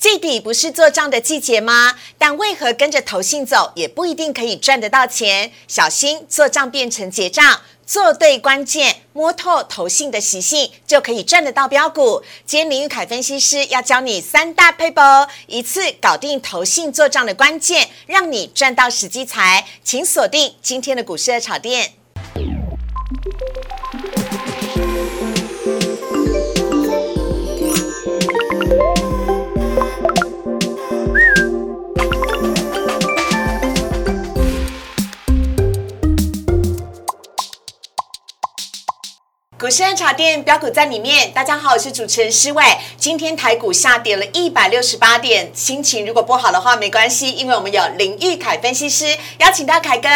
季底不是做账的季节吗？但为何跟着投信走也不一定可以赚得到钱？小心做账变成结账，做对关键，摸透投信的习性，就可以赚得到标股。今天林玉凯分析师要教你三大 paper，一次搞定投信做账的关键，让你赚到时机财。请锁定今天的股市的炒店。股市爱茶店标股在里面，大家好，我是主持人施伟。今天台股下跌了一百六十八点，心情如果不好的话没关系，因为我们有林玉凯分析师邀请到凯哥。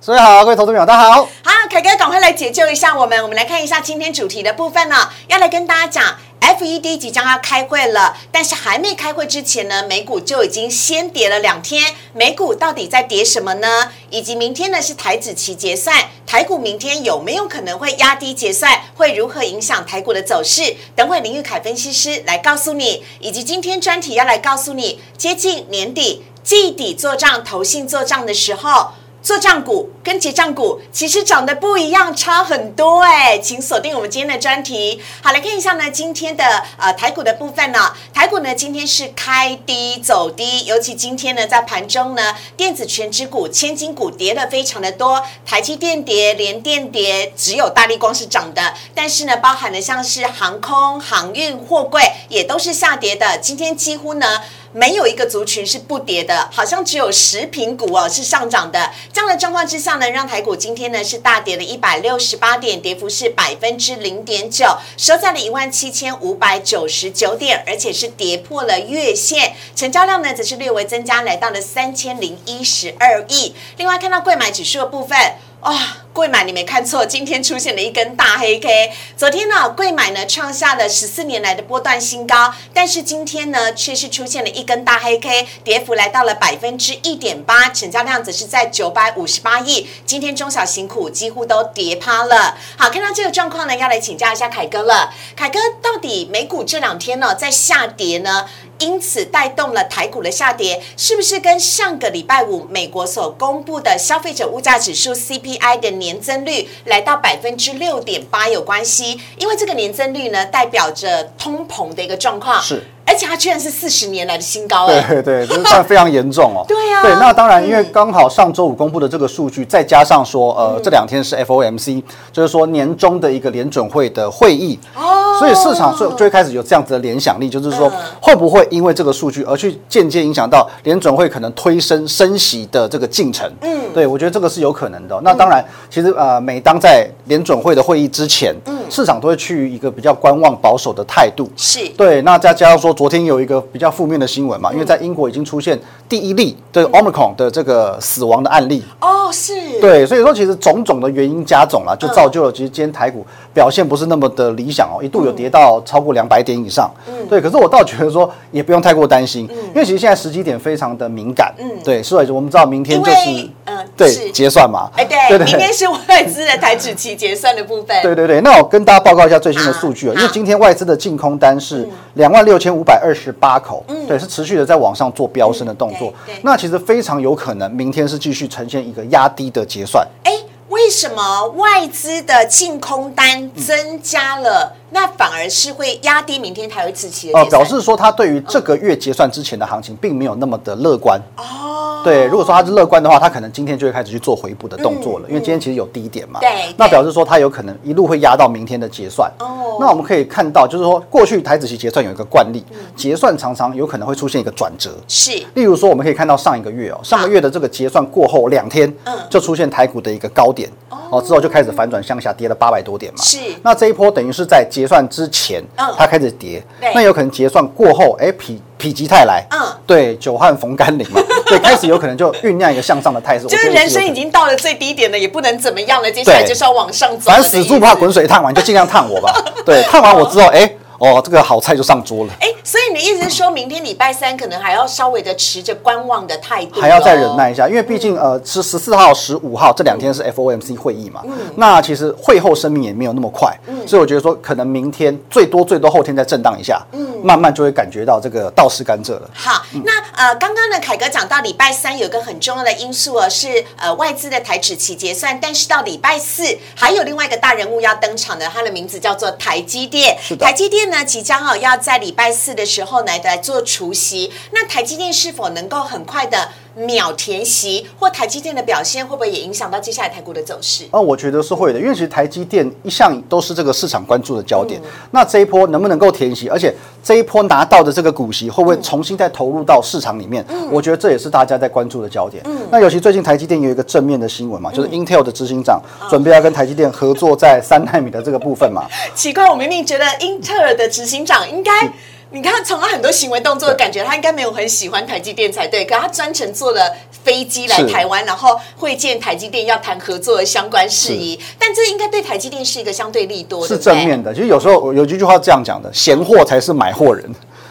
所以好，各位投资朋友，大家好。好，凯哥赶快来解救一下我们。我们来看一下今天主题的部分呢，要来跟大家讲。FED 即将要开会了，但是还没开会之前呢，美股就已经先跌了两天。美股到底在跌什么呢？以及明天呢是台子期结算，台股明天有没有可能会压低结算？会如何影响台股的走势？等会林玉凯分析师来告诉你。以及今天专题要来告诉你，接近年底季底做账、投信做账的时候。做账股跟结账股其实长得不一样，差很多哎，请锁定我们今天的专题。好，来看一下呢，今天的呃台股的部分呢，台股呢今天是开低走低，尤其今天呢在盘中呢，电子全指股、千金股跌的非常的多，台积电跌、联电跌，只有大力光是涨的，但是呢，包含的像是航空、航运、货柜也都是下跌的，今天几乎呢。没有一个族群是不跌的，好像只有食品股哦是上涨的。这样的状况之下呢，让台股今天呢是大跌了一百六十八点，跌幅是百分之零点九，收在了一万七千五百九十九点，而且是跌破了月线。成交量呢则是略微增加，来到了三千零一十二亿。另外看到贵买指数的部分。哇，贵买你没看错，今天出现了一根大黑 K。昨天呢，贵买呢创下了十四年来的波段新高，但是今天呢，却是出现了一根大黑 K，跌幅来到了百分之一点八，成交量则是在九百五十八亿。今天中小型股几乎都跌趴了。好，看到这个状况呢，要来请教一下凯哥了。凯哥，到底美股这两天呢在下跌呢？因此带动了台股的下跌，是不是跟上个礼拜五美国所公布的消费者物价指数 CPI 的年增率来到百分之六点八有关系？因为这个年增率呢，代表着通膨的一个状况。是。而且它居然是四十年来的新高，对对对，这算非常严重哦。对呀，对，那当然，因为刚好上周五公布的这个数据，再加上说，呃，这两天是 FOMC，就是说年终的一个联准会的会议，哦，所以市场最最开始有这样子的联想力，就是说会不会因为这个数据而去间接影响到联准会可能推升升息的这个进程？嗯，对我觉得这个是有可能的。那当然，其实呃，每当在联准会的会议之前，嗯，市场都会去一个比较观望保守的态度。是对，那再加上说。昨天有一个比较负面的新闻嘛，因为在英国已经出现第一例的 Omicron 的这个死亡的案例。哦，是。对，所以说其实种种的原因加总了，就造就了其实今天台股表现不是那么的理想哦，一度有跌到超过两百点以上。嗯。对，可是我倒觉得说也不用太过担心，因为其实现在时机点非常的敏感。嗯。对，所以我们知道明天就是嗯。对结算嘛，哎对，明天是外资的台指期结算的部分。对对对，那我跟大家报告一下最新的数据啊，因为今天外资的净空单是两万六千五百二十八口，对，是持续的在往上做飙升的动作。那其实非常有可能明天是继续呈现一个压低的结算。哎，为什么外资的净空单增加了？那反而是会压低明天台指期的。哦，表示说他对于这个月结算之前的行情并没有那么的乐观。哦。对，如果说他是乐观的话，他可能今天就会开始去做回补的动作了，因为今天其实有低点嘛。对。那表示说他有可能一路会压到明天的结算。哦。那我们可以看到，就是说过去台子期结算有一个惯例，结算常常有可能会出现一个转折。是。例如说，我们可以看到上一个月哦，上个月的这个结算过后两天，嗯，就出现台股的一个高点。哦。之后就开始反转向下，跌了八百多点嘛。是。那这一波等于是在结算之前，嗯，它开始跌。那有可能结算过后，哎，否否极泰来。嗯。对，久旱逢甘霖嘛。对，开始有可能就酝酿一个向上的态势。就是人生已经到了最低点了，也不能怎么样了，接下来就是要往上走。反正死猪不怕滚水烫嘛，你就尽量烫我吧。对，烫完我之后，哎，哦，这个好菜就上桌了。哎，所以你的意思是说明天礼拜三可能还要稍微的持着观望的态度，还要再忍耐一下，因为毕竟呃是十四号、十五号这两天是 FOMC 会议嘛，那其实会后声明也没有那么快，所以我觉得说可能明天最多最多后天再震荡一下，慢慢就会感觉到这个倒吃甘蔗了。好，那呃刚刚呢凯哥讲到礼拜三有一个很重要的因素哦，是呃外资的台指期结算，但是到礼拜四还有另外一个大人物要登场的，他的名字叫做台积电。是的。台积电那即将哦要在礼拜四的时候来来做除夕，那台积电是否能够很快的秒填息，或台积电的表现会不会也影响到接下来台股的走势？啊，我觉得是会的，因为其实台积电一向都是这个市场关注的焦点。那这一波能不能够填息，而且这一波拿到的这个股息会不会重新再投入到市场里面？我觉得这也是大家在关注的焦点。嗯那尤其最近台积电有一个正面的新闻嘛，就是 Intel 的执行长准备要跟台积电合作在三纳米的这个部分嘛。奇怪，我明明觉得英特尔的执行长应该，你看从他很多行为动作的，感觉他应该没有很喜欢台积电才对，可他专程坐了飞机来台湾，然后会见台积电，要谈合作的相关事宜。但这应该对台积电是一个相对利多，是正面的。其实有时候有一句话这样讲的：闲货才是买货人。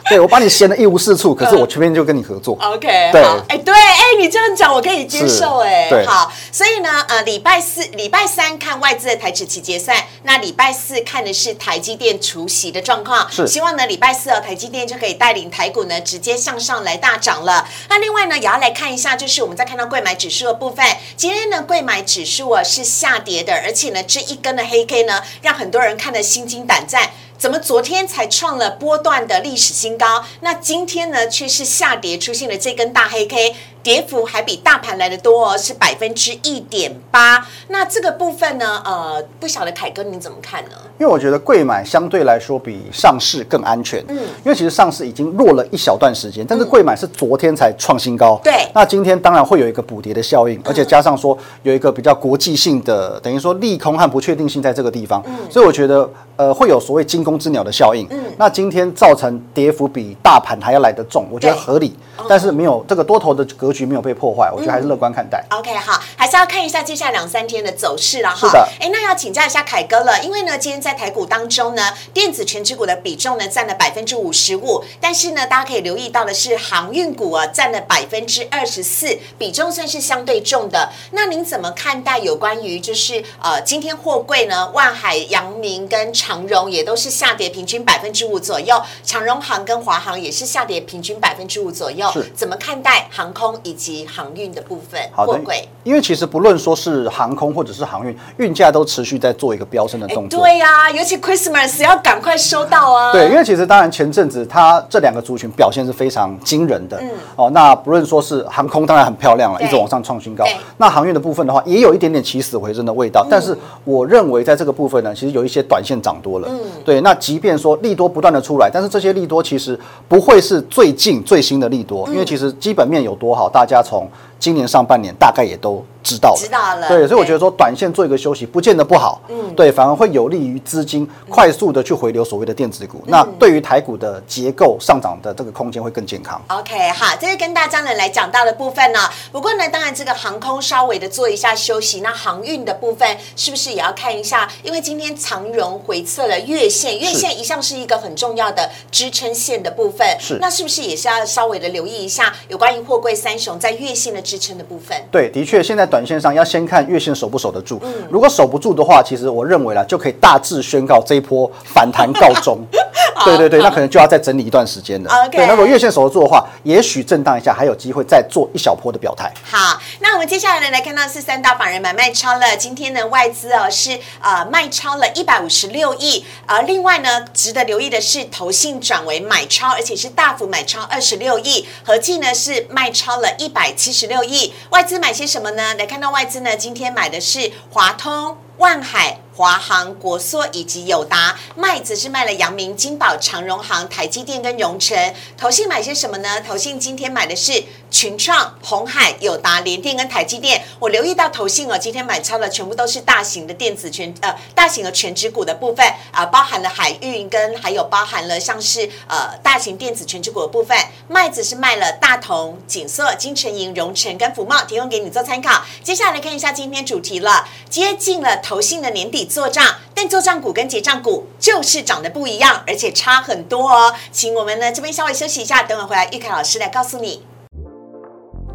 对我把你闲的一无是处，可是我偏偏就跟你合作。OK，对好，哎，对，哎，你这样讲我可以接受，是哎，好，所以呢，呃，礼拜四、礼拜三看外资的台指期结算，那礼拜四看的是台积电除息的状况，是希望呢，礼拜四哦，台积电就可以带领台股呢直接向上来大涨了。那另外呢，也要来看一下，就是我们在看到贵买指数的部分，今天呢，贵买指数啊是下跌的，而且呢，这一根的黑 K 呢，让很多人看得心惊胆战。怎么昨天才创了波段的历史新高，那今天呢却是下跌，出现了这根大黑 K，跌幅还比大盘来的多哦，是百分之一点八。那这个部分呢，呃，不晓得凯哥你怎么看呢？因为我觉得贵买相对来说比上市更安全。嗯，因为其实上市已经弱了一小段时间，但是贵买是昨天才创新高。对那今天当然会有一个补跌的效应，而且加上说有一个比较国际性的，等于说利空和不确定性在这个地方，所以我觉得呃会有所谓惊弓之鸟的效应。嗯，那今天造成跌幅比大盘还要来得重，我觉得合理，但是没有这个多头的格局没有被破坏，我觉得还是乐观看待。OK，好，还是要看一下接下来两三天的走势了哈。是的哎，那要请教一下凯哥了，因为呢，今天在台股当中呢，电子全指股的比重呢占了百分之五十五，但是呢，大家可以留意到的是航运股啊占了百分之二十四，比重算是相对重的。那您怎么看待有关于就是呃，今天货柜呢，万海、阳明跟长荣也都是下跌，平均百分之五左右，长荣航跟华航也是下跌，平均百分之五左右是。怎么看待航空以及航运的部分？好的。，因为其实不论说是航空或者是航运，运价都持续在做一个飙升的哎动作。对呀、尤其 Christmas 要赶快收到啊。对，因为其实当然前阵子它这两个族群表现是非常惊人的，嗯哦，那不论说是航空当然很漂亮了，一直往上创新高。那航运的部分的话，也有一点点起死回生的味嗯道，但是我认为在这个部分呢，其实有一些短线涨多了。嗯对，那即便说利多不断的出来，但是这些利多其实不会是最近最新的利多，嗯因为其实基本面有多好，大家从今年上半年大概也都知道了。知道了对，所以我觉得说短线做一个休息，不见得不好。嗯，对，反而会有利于资金快速的去回流所谓的电子股。那对于台股的结构上涨的这个空间会更健康。OK，好，这是跟大家呢来讲到的部分呢。不过呢，当然这个航空稍微的做一下休息，那航运的部分是不是也要看一下？因为今天长荣回测了月线，月线一向是一个很重要的支撑线的部分，是那是不是也是要稍微的留意一下有关于货柜三雄在月线的支撑的部分？对，的确，现在短线上要先看月线守不守得住。如果守不住的话，其实我认为啦，就可以大致宣告这一波反弹告终。对对对，那可能就要再整理一段时间了。OK 对，那如果月线守得住的话，也许震荡一下，还有机会再做一小波的表态。好，那我们接下来呢来看到是三大法人买卖超了，今天呢外资哦是呃卖超了一百五十六亿，而另外呢值得留意的是投信转为买超，而且是大幅买超二十六亿，合计呢是卖超了一百七十六亿。外资买些什么呢？来看到外资呢今天买的是华通、万海。华航、国硕以及友达，卖则是卖了阳明、金宝、长荣航、台积电跟荣成。投信买些什么呢？投信今天买的是群创、红海、友达、联电跟台积电。我留意到投信哦，今天买超的全部都是大型的电子全呃大型的全指股的部分啊、包含了海运跟还有包含了像是呃大型电子全指股的部分。麦子是卖了大同、锦瑟、金城银、荣成跟福茂，提供给你做参考。接下来看一下今天主题了，接近了投信的年底做账，但做账股跟结账股就是长得不一样，而且差很多哦。请我们呢这边稍微休息一下，等会回来玉凯老师来告诉你。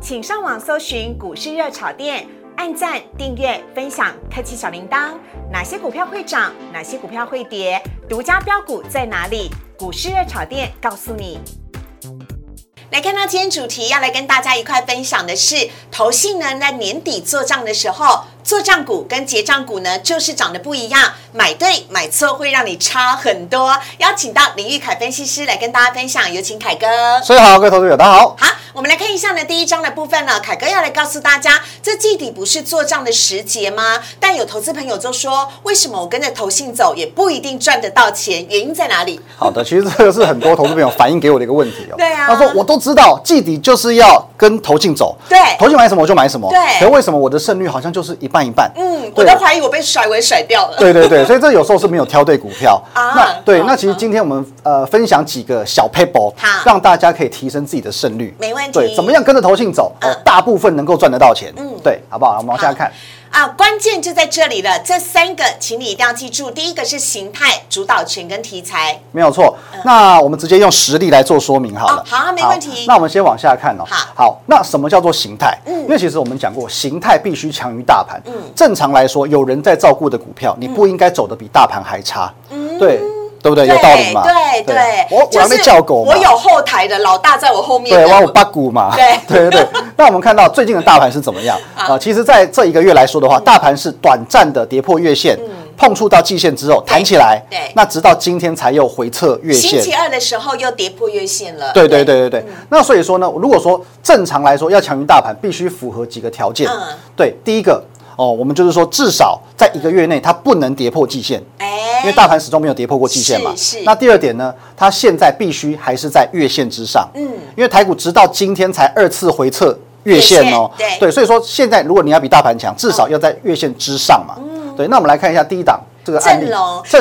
请上网搜寻股市热炒店，按赞、订阅、分享，开启小铃铛。哪些股票会涨？哪些股票会跌？独家标股在哪里？股市热炒店告诉你。来看到今天主题，要来跟大家一块分享的是，投信呢在年底做账的时候，做账股跟结账股呢就是长得不一样，买对买错会让你差很多。邀请到林玉凯分析师来跟大家分享，有请凯哥。所以好，各位投资者大家好。好，我们来看一下呢第一章的部分呢，凯哥要来告诉大家，这季底不是做账的时节吗？但有投资朋友就说，为什么我跟着投信走也不一定赚得到钱？原因在哪里？好的，其实这个是很多投资朋友反映给我的一个问题哦。对啊他说我都知道季底就是要跟投信走，对投信买什么我就买什么。对可是为什么我的胜率好像就是一半一半？嗯，我对都怀疑我被甩尾甩掉了。对对对，所以这有时候是没有挑对股票 啊那对，那其实今天我们呃分享几个小 paper，好让大家可以提升自己的胜率。没问题对，怎么样跟着投信走，大部分能够赚得到钱。嗯对，好不好？我们往下看。啊，关键就在这里了。这三个，请你一定要记住。第一个是形态、主导权跟题材。没有错，那我们直接用实例来做说明好了。好没问题那我们先往下看哦。好好那什么叫做形态？嗯因为其实我们讲过，形态必须强于大盘。嗯正常来说，有人在照顾的股票，你不应该走的比大盘还差。嗯对，对不对？有道理嘛？对对，我我还没叫狗。我有后台的老大在我后面。对，我有八股嘛。对 对对对。那我们看到最近的大盘是怎么样好 啊？其实，在这一个月来说的话，大盘是短暂的跌破月线，碰触到季线之后弹起来。对那直到今天才又回测月线星期。二的时候又跌破月线了。对对对对对。那所以说呢，如果说正常来说要强于大盘，必须符合几个条件。嗯对，第一个哦，我们就是说至少在一个月内它不能跌破季线。哎，因为大盘始终没有跌破过季线嘛。那第二点呢，它现在必须还是在月线之上。嗯。因为台股直到今天才二次回测月线哦。对所以说现在如果你要比大盘强，至少要在月线之上嘛。嗯。对，那我们来看一下第一档这个案例。正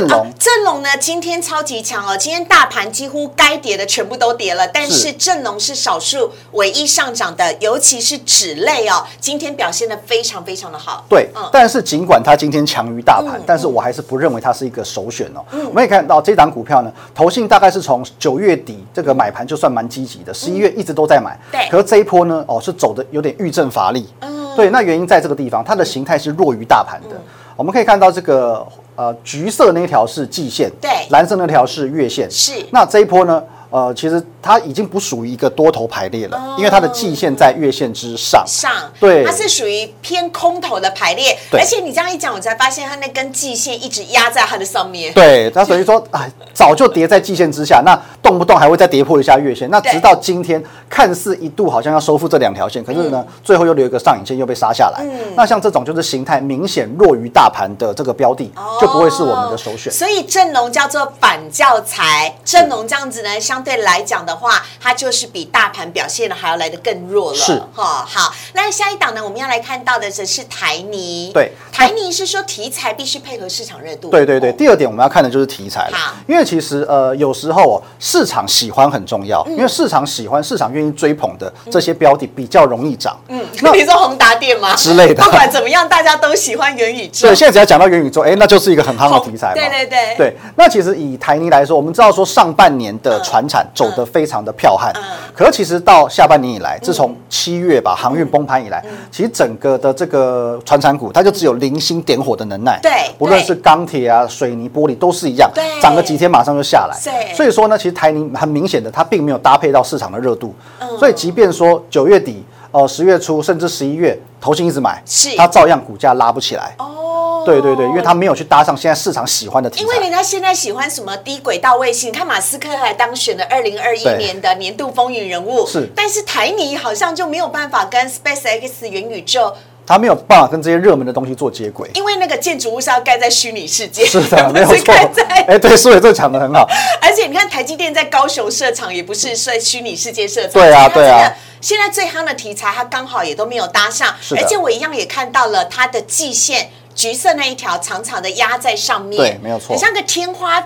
龙，正龙啊。呢，今天超级强哦。今天大盘几乎该跌的全部都跌了，但是是正龙是少数唯一上涨的，尤其是纸类哦，今天表现的非常非常的好。对，嗯但是尽管它今天强于大盘，嗯但是我还是不认为它是一个首选哦。我们可以看到这档股票呢，投信大概是从九月底这个买盘就算蛮积极的，十一月一直都在买。嗯对可是这一波呢，哦是走的有点遇震乏力。嗯对，那原因在这个地方，它的形态是弱于大盘的。我们可以看到这个呃橘色那条是季线，对蓝色那条是月线。是那这一波呢？呃，其实它已经不属于一个多头排列了，哦因为它的季线在月线之上。上，对它是属于偏空头的排列，对而且你这样一讲，我才发现它那根季线一直压在它的上面。对，它等于说，哎，早就跌在季线之下，那动不动还会再跌破一下月线。那直到今天，看似一度好像要收复这两条线，可是呢，最后又留一个上影线，又被杀下来。嗯那像这种就是形态明显弱于大盘的这个标的，就不会是我们的首选。所以正龙叫做反教材，正龙这样子呢，相对来讲的话，它就是比大盘表现的还要来的更弱了。是哈、好，那下一档呢，我们要来看到的则是台泥。对台泥是说题材必须配合市场热度。对对对，哦第二点我们要看的就是题材了好，因为其实呃有时候哦市场喜欢很重要，嗯因为市场喜欢、市场愿意追捧的这些标的比较容易涨。嗯，那你说宏达电吗？之类的不管怎么样，大家都喜欢元宇宙。对，现在只要讲到元宇宙，哎，那就是一个很夯的题材嘛。对对对对，那其实以台泥来说，我们知道说上半年的船产走得非常的彪悍，嗯可是其实到下半年以来，自从七月吧航运崩盘以来，其实整个的这个船产股，它就只有零星点火的能耐。对不论是钢铁啊、水泥、玻璃都是一样对，涨个几天马上就下来。对所以说呢，其实台泥很明显的，它并没有搭配到市场的热度。嗯所以即便说九月底、呃十月初甚至十一月，投信一直买，是它照样股价拉不起来。哦，对对对，因为它没有去搭上现在市场喜欢的题材。因为人家现在喜欢什么低轨道卫星，你看马斯克还当选了二零二一年的年度风云人物，是但是台泥好像就没有办法跟 SpaceX 元宇宙，它没有办法跟这些热门的东西做接轨。因为那个建筑物是要盖在虚拟世界，是的，没有错盖在。哎，对，苏伟这讲的很好。而且你看台积电在高雄设厂也不是在虚拟世界设厂，对啊它对啊现在最夯的题材，它刚好也都没有搭上，而且我一样也看到了它的季线，橘色那一条长长的压在上面，对没有错很像个天花。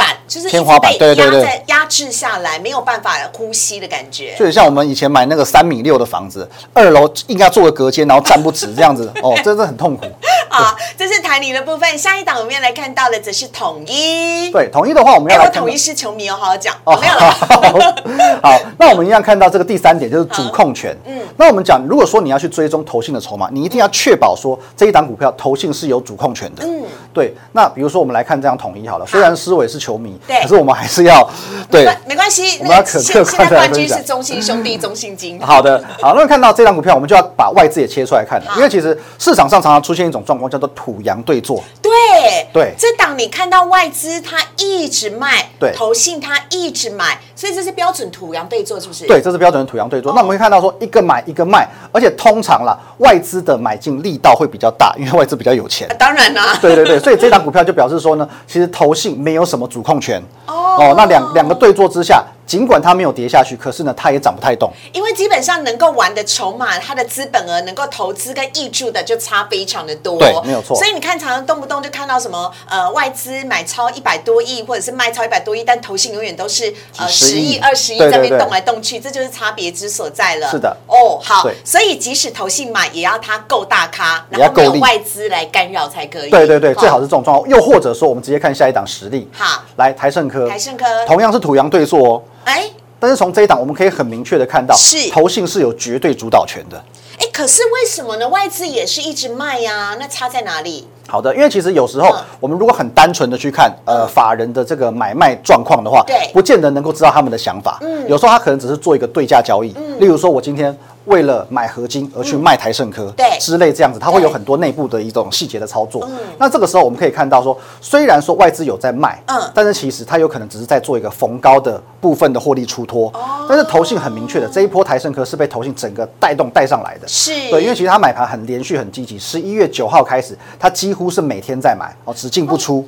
板，就是天花板被对对对压制下来，没有办法呼吸的感觉。就像我们以前买那个三米六的房子，二楼硬要做个隔间，然后站不直这样子，哦，真的很痛苦。好，这是台泥的部分。下一档我们要来看到的则是统一。对，统一的话，我们哎，要来统一是球迷哦，好好讲。哦，没有了。好，那我们一样看到这个第三点就是主控权。嗯，那我们讲，如果说你要去追踪投信的筹码，你一定要确保说这一档股票投信是有主控权的。嗯，对。那比如说我们来看这样统一好了，虽然思伟是球迷，对可是我们还是要对。没关系，我们要可客现现在观地来分享冠军是中信兄弟、中信金。好的，好，那看到这张股票，我们就要把外资也切出来看了，因为其实市场上常常出现一种状况，叫做土洋对坐。对对这档你看到外资它一直卖，对投信它一直买，所以这是标准土洋对坐，是不是？对，这是标准的土洋对坐。那我们会看到说，一个买一个卖，而且通常啦，外资的买进力道会比较大，因为外资比较有钱啊，。当然啦。对对对，所以这档股票就表示说呢，其实投信没有什么主控权。哦那两两个对坐之下，尽管它没有跌下去，可是呢，它也涨不太动。因为基本上能够玩的筹码，它的资本额能够投资跟挹注的就差非常的多，对没有错所以你看，常常动不动就看到什么呃外资买超一百多亿，或者是卖超一百多亿，但投信永远都是呃十亿、二十亿在那边动来动去，这就是差别之所在了。是的哦，好，所以即使投信买，也要它够大咖，然后没有外资来干扰才可以。对对对，最好是这种状况。又或者说，我们直接看下一档实例。好来台盛科，台盛科同样是土洋对坐哦。哎但是从这一档，我们可以很明确的看到，是投信是有绝对主导权的。哎，可是为什么呢？外资也是一直卖呀，那差在哪里？好的，因为其实有时候嗯。我们如果很单纯的去看呃法人的这个买卖状况的话，对。不见得能够知道他们的想法。嗯，有时候他可能只是做一个对价交易，嗯。例如说我今天为了买合金而去卖台盛科，对。之类这样子，它会有很多内部的一种细节的操作。那这个时候我们可以看到说，虽然说外资有在卖，嗯。但是其实它有可能只是在做一个逢高的部分的获利出脱。但是投信很明确的，这一波台盛科是被投信整个带动带上来的。是。对，因为其实它买盘很连续、很积极。十一月九号开始，它几乎是每天在买，哦，只进不出。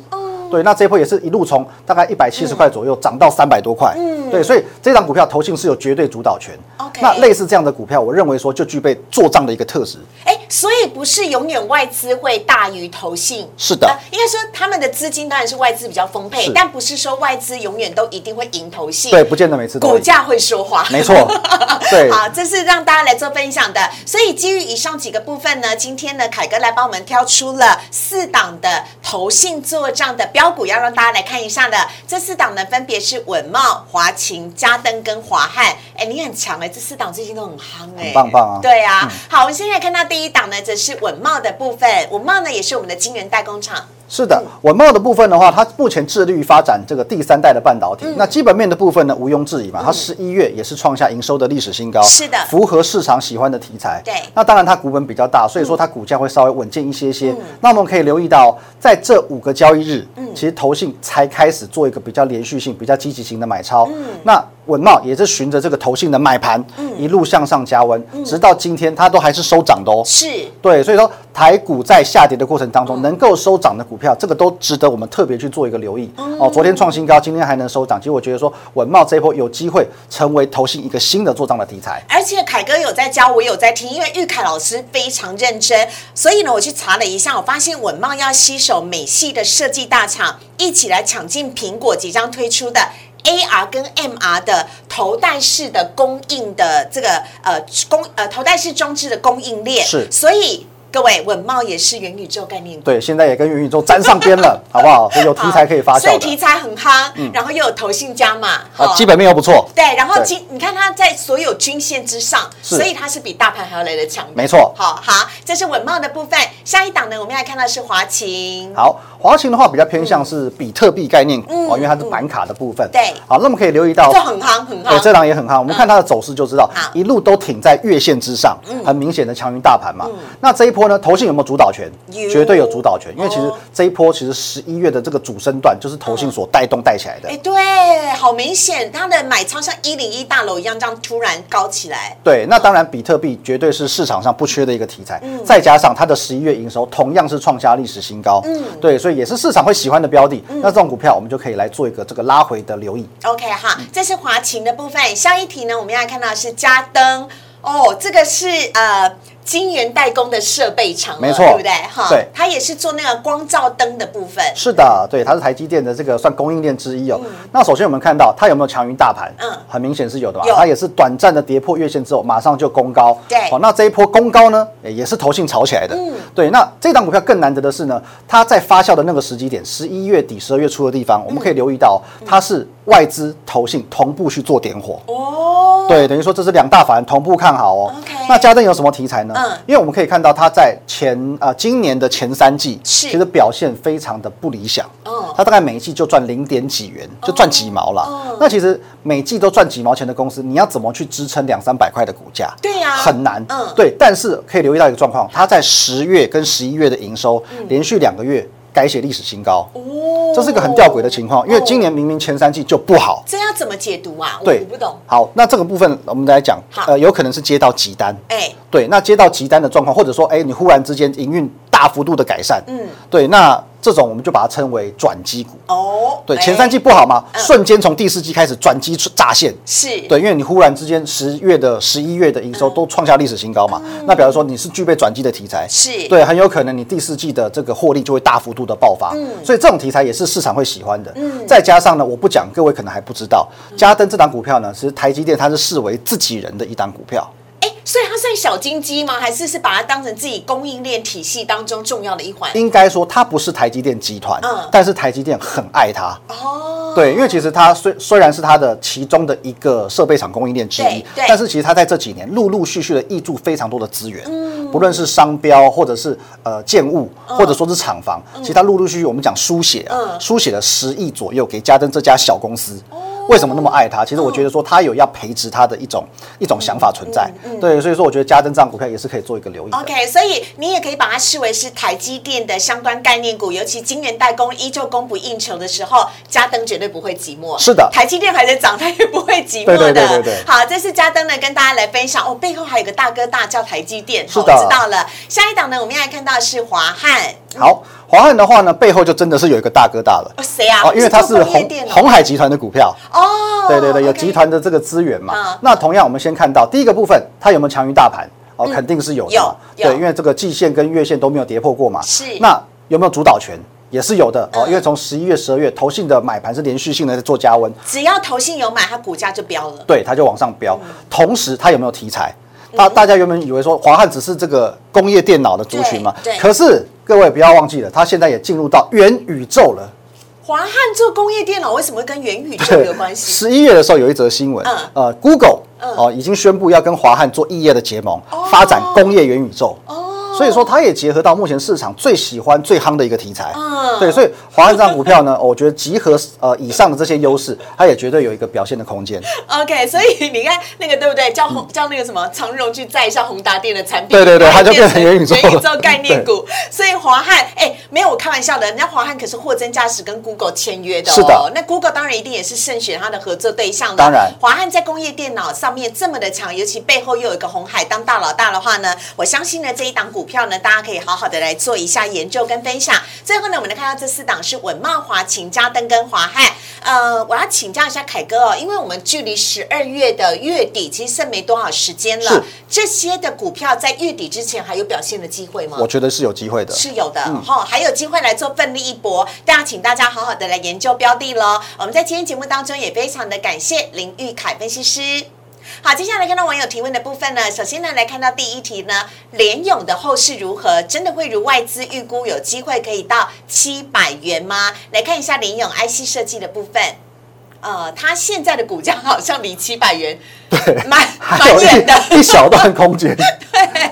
对，那这一波也是一路从大概一百七十块左右涨到三百多块。嗯，对，所以这张股票投信是有绝对主导权。OK 那类似这样的股票，我认为说就具备做账的一个特质。哎，所以不是永远外资会大于投信，是的呃应该说他们的资金当然是外资比较丰沛，但不是说外资永远都一定会赢投信，对，不见得每次都。股价会说话，没错 对好，这是让大家来做分享的。所以基于以上几个部分呢，今天呢，凯哥来帮我们挑出了四档的投信做账的标股，要让大家来看一下的。这四档呢，分别是稳茂、华勤、嘉登跟华汉。哎，你很强哎，这四档最近都很夯哎，很棒棒啊对啊，好，我们现在看到第一档呢，则是稳茂的部分。稳茂呢，也是我们的晶圆代工厂。是的，稳茂的部分的话，它目前致力于发展这个第三代的半导体。那基本面的部分呢，毋庸置疑嘛，它十一月也是创下营收的历史新高，是的符合市场喜欢的题材。对那当然它股本比较大，所以说它股价会稍微稳健一些些。那我们可以留意到，在这五个交易日，其实投信才开始做一个比较连续性、比较积极型的买超。那稳茂也是循着这个投信的买盘，一路向上加温，直到今天它都还是收涨的哦。是，对，所以说台股在下跌的过程当中，能够收涨的股票，这个都值得我们特别去做一个留意。哦，昨天创新高，今天还能收涨，其实我觉得说稳茂这一波有机会成为投信一个新的做账的题材。而且凯哥有在教，我有在听，因为玉凯老师非常认真，所以呢，我去查了一下，我发现稳茂要吸手美系的设计大厂，一起来抢进苹果即将推出的。AR 跟 MR 的头戴式的供应的这个呃供呃头戴式装置的供应链，是。所以各位稳茂也是元宇宙概念股。对，现在也跟元宇宙沾上边了，好不好？所以有题材可以发酵。所以题材很夯，然后又有投信加码，啊，好基本面又不错。对，然后对今你看它在所有均线之上，所以它是比大盘还要来的强。没错好好，这是稳茂的部分。下一档呢，我们来看到是华勤。好，华勤的话比较偏向是比特币概念股哦，因为它是板卡的部分。嗯对好，那我们可以留意到这很夯，很夯对，这档也很夯。我们看它的走势就知道好，一路都挺在月线之上，很明显的强于大盘嘛。那这一波呢，投信有没有主导权有？绝对有主导权，因为其实哦这一波其实十一月的这个主升段就是投信所带动带起来的哎，。对，好明显，它的买超像一零一大楼一样，这样突然高起来。对，那当然比特币绝对是市场上不缺的一个题材，嗯再加上它的十一月营收同样是创下历史新高，嗯，对，所以也是市场会喜欢的标的。嗯那这种股票我们就可以来做一个这个拉回的留意。OK 哈，这是华勤的部分。下一题呢，我们要看到是嘉登。哦，这个是呃晶圆代工的设备厂，没错对不对？哈，对它也是做那个光照灯的部分。是的，对，它是台积电的这个算供应链之一哦。那首先我们看到它有没有强于大盘？嗯很明显是有的吧有。它也是短暂的跌破月线之后，马上就攻高。对哦，那这一波攻高呢，也是投信炒起来的。嗯对，那这档股票更难得的是呢，它在发酵的那个时机点，十一月底、十二月初的地方，我们可以留意到，它是外资、投信同步去做点火。哦，对，等于说这是两大法人同步看好哦。OK 那嘉登有什么题材呢？嗯因为我们可以看到它在前呃今年的前三季，其实表现非常的不理想。哦它大概每一季就赚零点几元，就赚几毛啦。哦那其实每季都赚几毛钱的公司，你要怎么去支撑两三百块的股价？对呀很难。嗯对。但是可以留意到一个状况，它在十月跟十一月的营收连续两个月改写历史新高。哦这是一个很吊诡的情况，因为今年明明前三季就不好，这要怎么解读啊？我对我不懂。好，那这个部分我们来讲好，呃，有可能是接到急单，哎，对，那接到急单的状况，或者说，哎，你忽然之间营运大幅度的改善，嗯，对，那这种我们就把它称为转机股。哦，对，哎。前三季不好嘛，嗯。瞬间从第四季开始转机炸线。是，对，因为你忽然之间十月的、十一月的营收都创下历史新高嘛，那表示说你是具备转机的题材，嗯是。对，很有可能你第四季的这个获利就会大幅度的爆发，嗯。所以这种题材也是市场会喜欢的。嗯。再加上呢，我不讲，各位可能还不知道，嘉登这档股票呢，其实台积电它是视为自己人的一档股票，哎，所以它算小金鸡吗？还是是把它当成自己供应链体系当中重要的一环？应该说它不是台积电集团，嗯但是台积电很爱它。哦，对，因为其实它虽虽然是它的其中的一个设备厂供应链之一但是其实它在这几年陆陆续续的挹注非常多的资源，嗯不论是商标或者是呃建物，或者说是厂房，其实它陆陆续续我们讲书写啊嗯，书写了十亿左右给嘉登这家小公司。为什么那么爱它？其实我觉得说它有要培植它的一种一种想法存在，对，所以说我觉得嘉登这张股票也是可以做一个留意。OK，所以你也可以把它视为是台积电的相关概念股，尤其晶圆代工依旧供不应求的时候，嘉登绝对不会寂寞。是的台积电还在涨，它也不会寂寞的。对对对对对好，这次嘉登呢跟大家来分享哦，背后还有个大哥大叫台积电。好是的我知道了。下一档呢，我们要来看到是华汉。好，华汉的话呢，背后就真的是有一个大哥大了。哦，谁啊？哦，因为它是红红海集团的股票，哦，对对对，有集团的这个资源嘛嗯。那同样，我们先看到第一个部分，它有没有强于大盘？哦，肯定是有的对，因为这个季线跟月线都没有跌破过嘛。是那有没有主导权？也是有的哦，嗯因为从十一月、十二月，投信的买盘是连续性的在做加温，只要投信有买，它股价就飙了。对，它就往上飙。嗯同时，它有没有题材？大大家原本以为说华汉只是这个工业电脑的族群嘛可是各位不要忘记了，他现在也进入到元宇宙了。华汉做工业电脑为什么会跟元宇宙有关系？十一月的时候有一则新闻，，Google 已经宣布要跟华汉做异业的结盟，哦发展工业元宇宙。哦所以说，它也结合到目前市场最喜欢、最夯的一个题材。嗯对，所以华汉这张股票呢，我觉得集合呃以上的这些优势，它也绝对有一个表现的空间。OK，所以你看那个对不对？叫红叫那个什么长荣去载一下宏达电的产品，对对对它就变成元宇宙了元宇宙概念股。所以华汉哎，没有我开玩笑的，人家华汉可是货真价实跟 Google 签约的哦。是的那 Google 当然一定也是慎选它的合作对象的。当然华汉在工业电脑上面这么的强，尤其背后又有一个红海当大老大的话呢，我相信呢这一档股票呢，大家可以好好的来做一下研究跟分享。最后呢，我们来看到这四档是稳茂、华勤、嘉登跟华汉。呃，我要请教一下凯哥哦，因为我们距离十二月的月底其实剩没多少时间了是，这些的股票在月底之前还有表现的机会吗？我觉得是有机会的。是有的哈、还有机会来做奋力一搏。大家请大家好好的来研究标的喽。我们在今天节目当中也非常的感谢林玉凯分析师。好，接下来看到网友提问的部分呢，首先呢来看到第一题呢，联勇的后市如何？真的会如外资预估有机会可以到七百元吗？来看一下联勇 IC 设计的部分。呃，它现在的股价好像离七百元对蛮 蛮远的。一 一小段空间，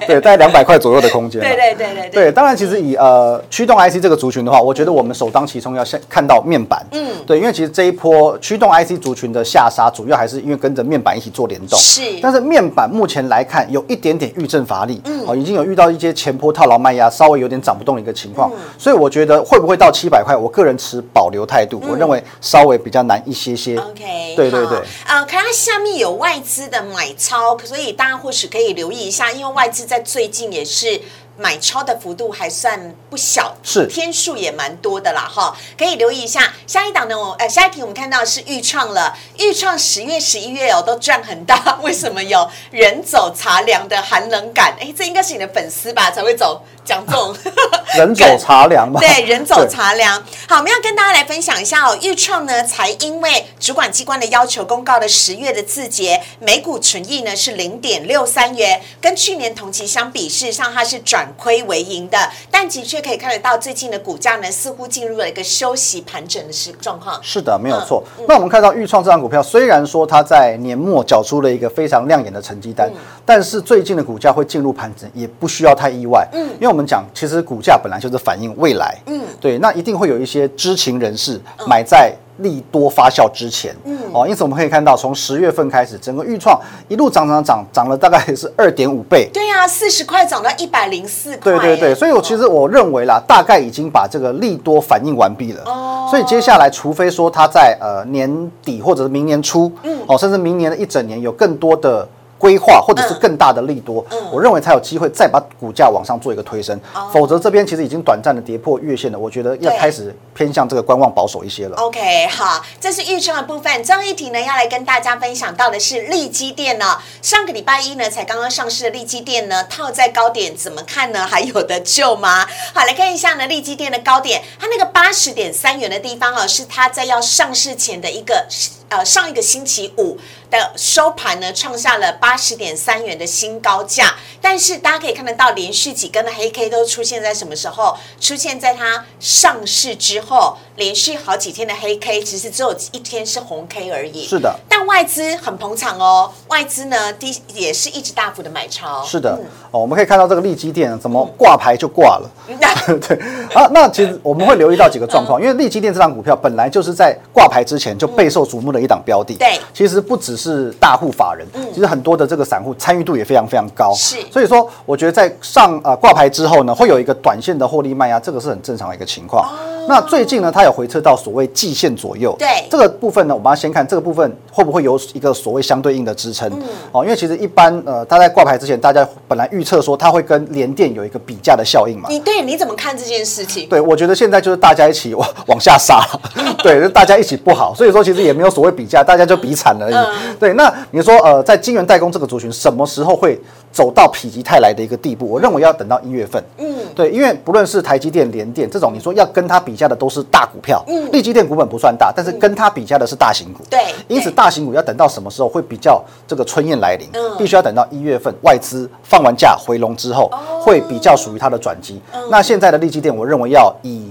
对，大概两百块左右的空间啊。对对对对对，当然，其实以呃驱动 IC 这个族群的话，我觉得我们首当其冲要先看到面板。嗯对，因为其实这一波驱动 IC 族群的下杀，主要还是因为跟着面板一起做联动。是但是面板目前来看，有一点点遇震乏力，嗯哦，已经有遇到一些前坡套牢卖压，稍微有点涨不动的一个情嗯况。所以我觉得会不会到七百块，我个人持保留态度，我认为稍微比较难一些些。OK，对对对好呃，看它下面有外资的买超，所以大家或许可以留意一下，因为外资在最近也是。买超的幅度还算不小，是天数也蛮多的啦哈，可以留意一下。下一档呢，我呃下一题我们看到的是豫创了，豫创十月、十一月哦都赚很大，为什么有人走茶凉的寒冷感？哎，这应该是你的粉丝吧才会走讲这种 人走茶凉吧？对，人走茶凉。好，我们要跟大家来分享一下哦，豫创呢才因为主管机关的要求公告了十月的字节，每股纯益呢是零点六三元，跟去年同期相比，事实上它是转亏为盈的，但的确可以看得到最近的股价呢似乎进入了一个休息盘整的时状况。是的，没有错。那我们看到豫创这张股票，虽然说它在年末缴出了一个非常亮眼的成绩单，但是最近的股价会进入盘整，也不需要太意外。嗯，因为我们讲，其实股价本来就是反映未来。嗯，对，那一定会有一些知情人士买在。利多发酵之前，嗯，哦，因此我们可以看到，从十月份开始，整个豫创一路涨涨涨，涨了大概是二点五倍，对呀、啊，四十块涨到一百零四块。对对对，所以我其实我认为啦，大概已经把这个利多反应完毕了。哦，所以接下来，除非说它在呃年底或者是明年初，嗯，哦，甚至明年的一整年有更多的。规划或者是更大的利多，我认为才有机会再把股价往上做一个推升，否则这边其实已经短暂的跌破月线了，我觉得要开始偏向这个观望保守一些了。OK，好，这是预创的部分。最后一题呢，要来跟大家分享到的是利基店呢。上个礼拜一呢，才刚刚上市的利基店呢，套在高点怎么看呢？还有的救吗？好，来看一下呢，利基店的高点，它那个八十点三元的地方哦，是它在要上市前的一个呃上一个星期五的收盘呢，创下了八十点三元的新高价。但是大家可以看得到，连续几根的黑 K 都出现在什么时候？出现在它上市之后，连续好几天的黑 K，其实只有一天是红 K 而已。是的，但外资很捧场哦，外资呢，第也是一直大幅的买超。是的，哦，我们可以看到这个利基店怎么挂牌就挂了。对啊，那其实我们会留意到几个状况，因为利基店这张股票本来就是在挂牌之前就备受瞩目的一档标的。对，其实不只是大户法人，嗯其实很多的这个散户参与度也非常非常高。是，所以说我觉得在上呃挂牌之后呢，会有一个短线的获利卖压，这个是很正常的一个情况。那最近呢，它有回撤到所谓季线左右。对，这个部分呢，我们要先看这个部分会不会有一个所谓相对应的支撑。哦，因为其实一般呃，它在挂牌之前，大家本来预测说它会跟联电有一个比价的效应嘛。你对你怎么看这件事情？对，我觉得现在就是大家一起往往下杀，对，就大家一起不好，所以说其实也没有所谓比价，大家就比惨而已。嗯、对，那你说呃，在晶圆代工这个族群什么时候会走到否极泰来的一个地步？我认为要等到一月份。嗯，对，因为不论是台积电、联电这种，你说要跟它比价的都是大股票，嗯，利基电股本不算大，但是跟它比价的是大型股。对，因此大型股要等到什么时候会比较这个春燕来临？嗯，必须要等到一月份外资放完假回笼之后，哦、会比较属于它的转机。嗯、那现在的利基电，我认为要以。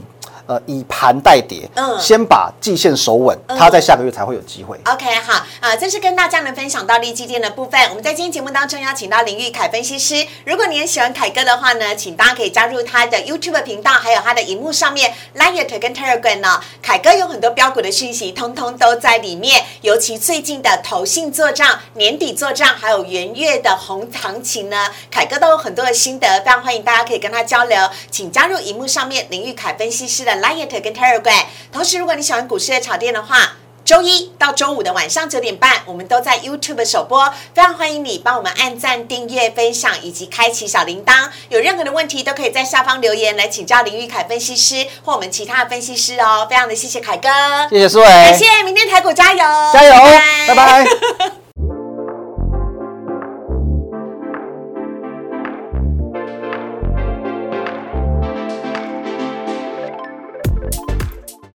呃，以盘代跌，嗯，先把季线守稳，它在下个月才会有机会。OK，好，啊、呃，这是跟大家呢分享到利基店的部分。我们在今天节目当中邀请到林玉凯分析师。如果你也喜欢凯哥的话呢，请大家可以加入他的 YouTube 频道，还有他的荧幕上面 Line 跟 Telegram 呢。凯哥有很多标股的讯息，通通都在里面。尤其最近的投信做账、年底做账，还有元月的红行情呢，凯哥都有很多的心得，非常欢迎大家可以跟他交流。请加入荧幕上面林玉凯分析师的。Liet 跟 Telegram，同时如果你喜欢股市的炒店的话，周一到周五的晚上九点半，我们都在 YouTube 首播，非常欢迎你帮我们按赞、订阅、分享以及开启小铃铛。有任何的问题都可以在下方留言来请教林玉凯分析师或我们其他的分析师哦。非常的谢谢凯哥，谢谢思伟，感谢明天台股加油，加油，拜拜。拜拜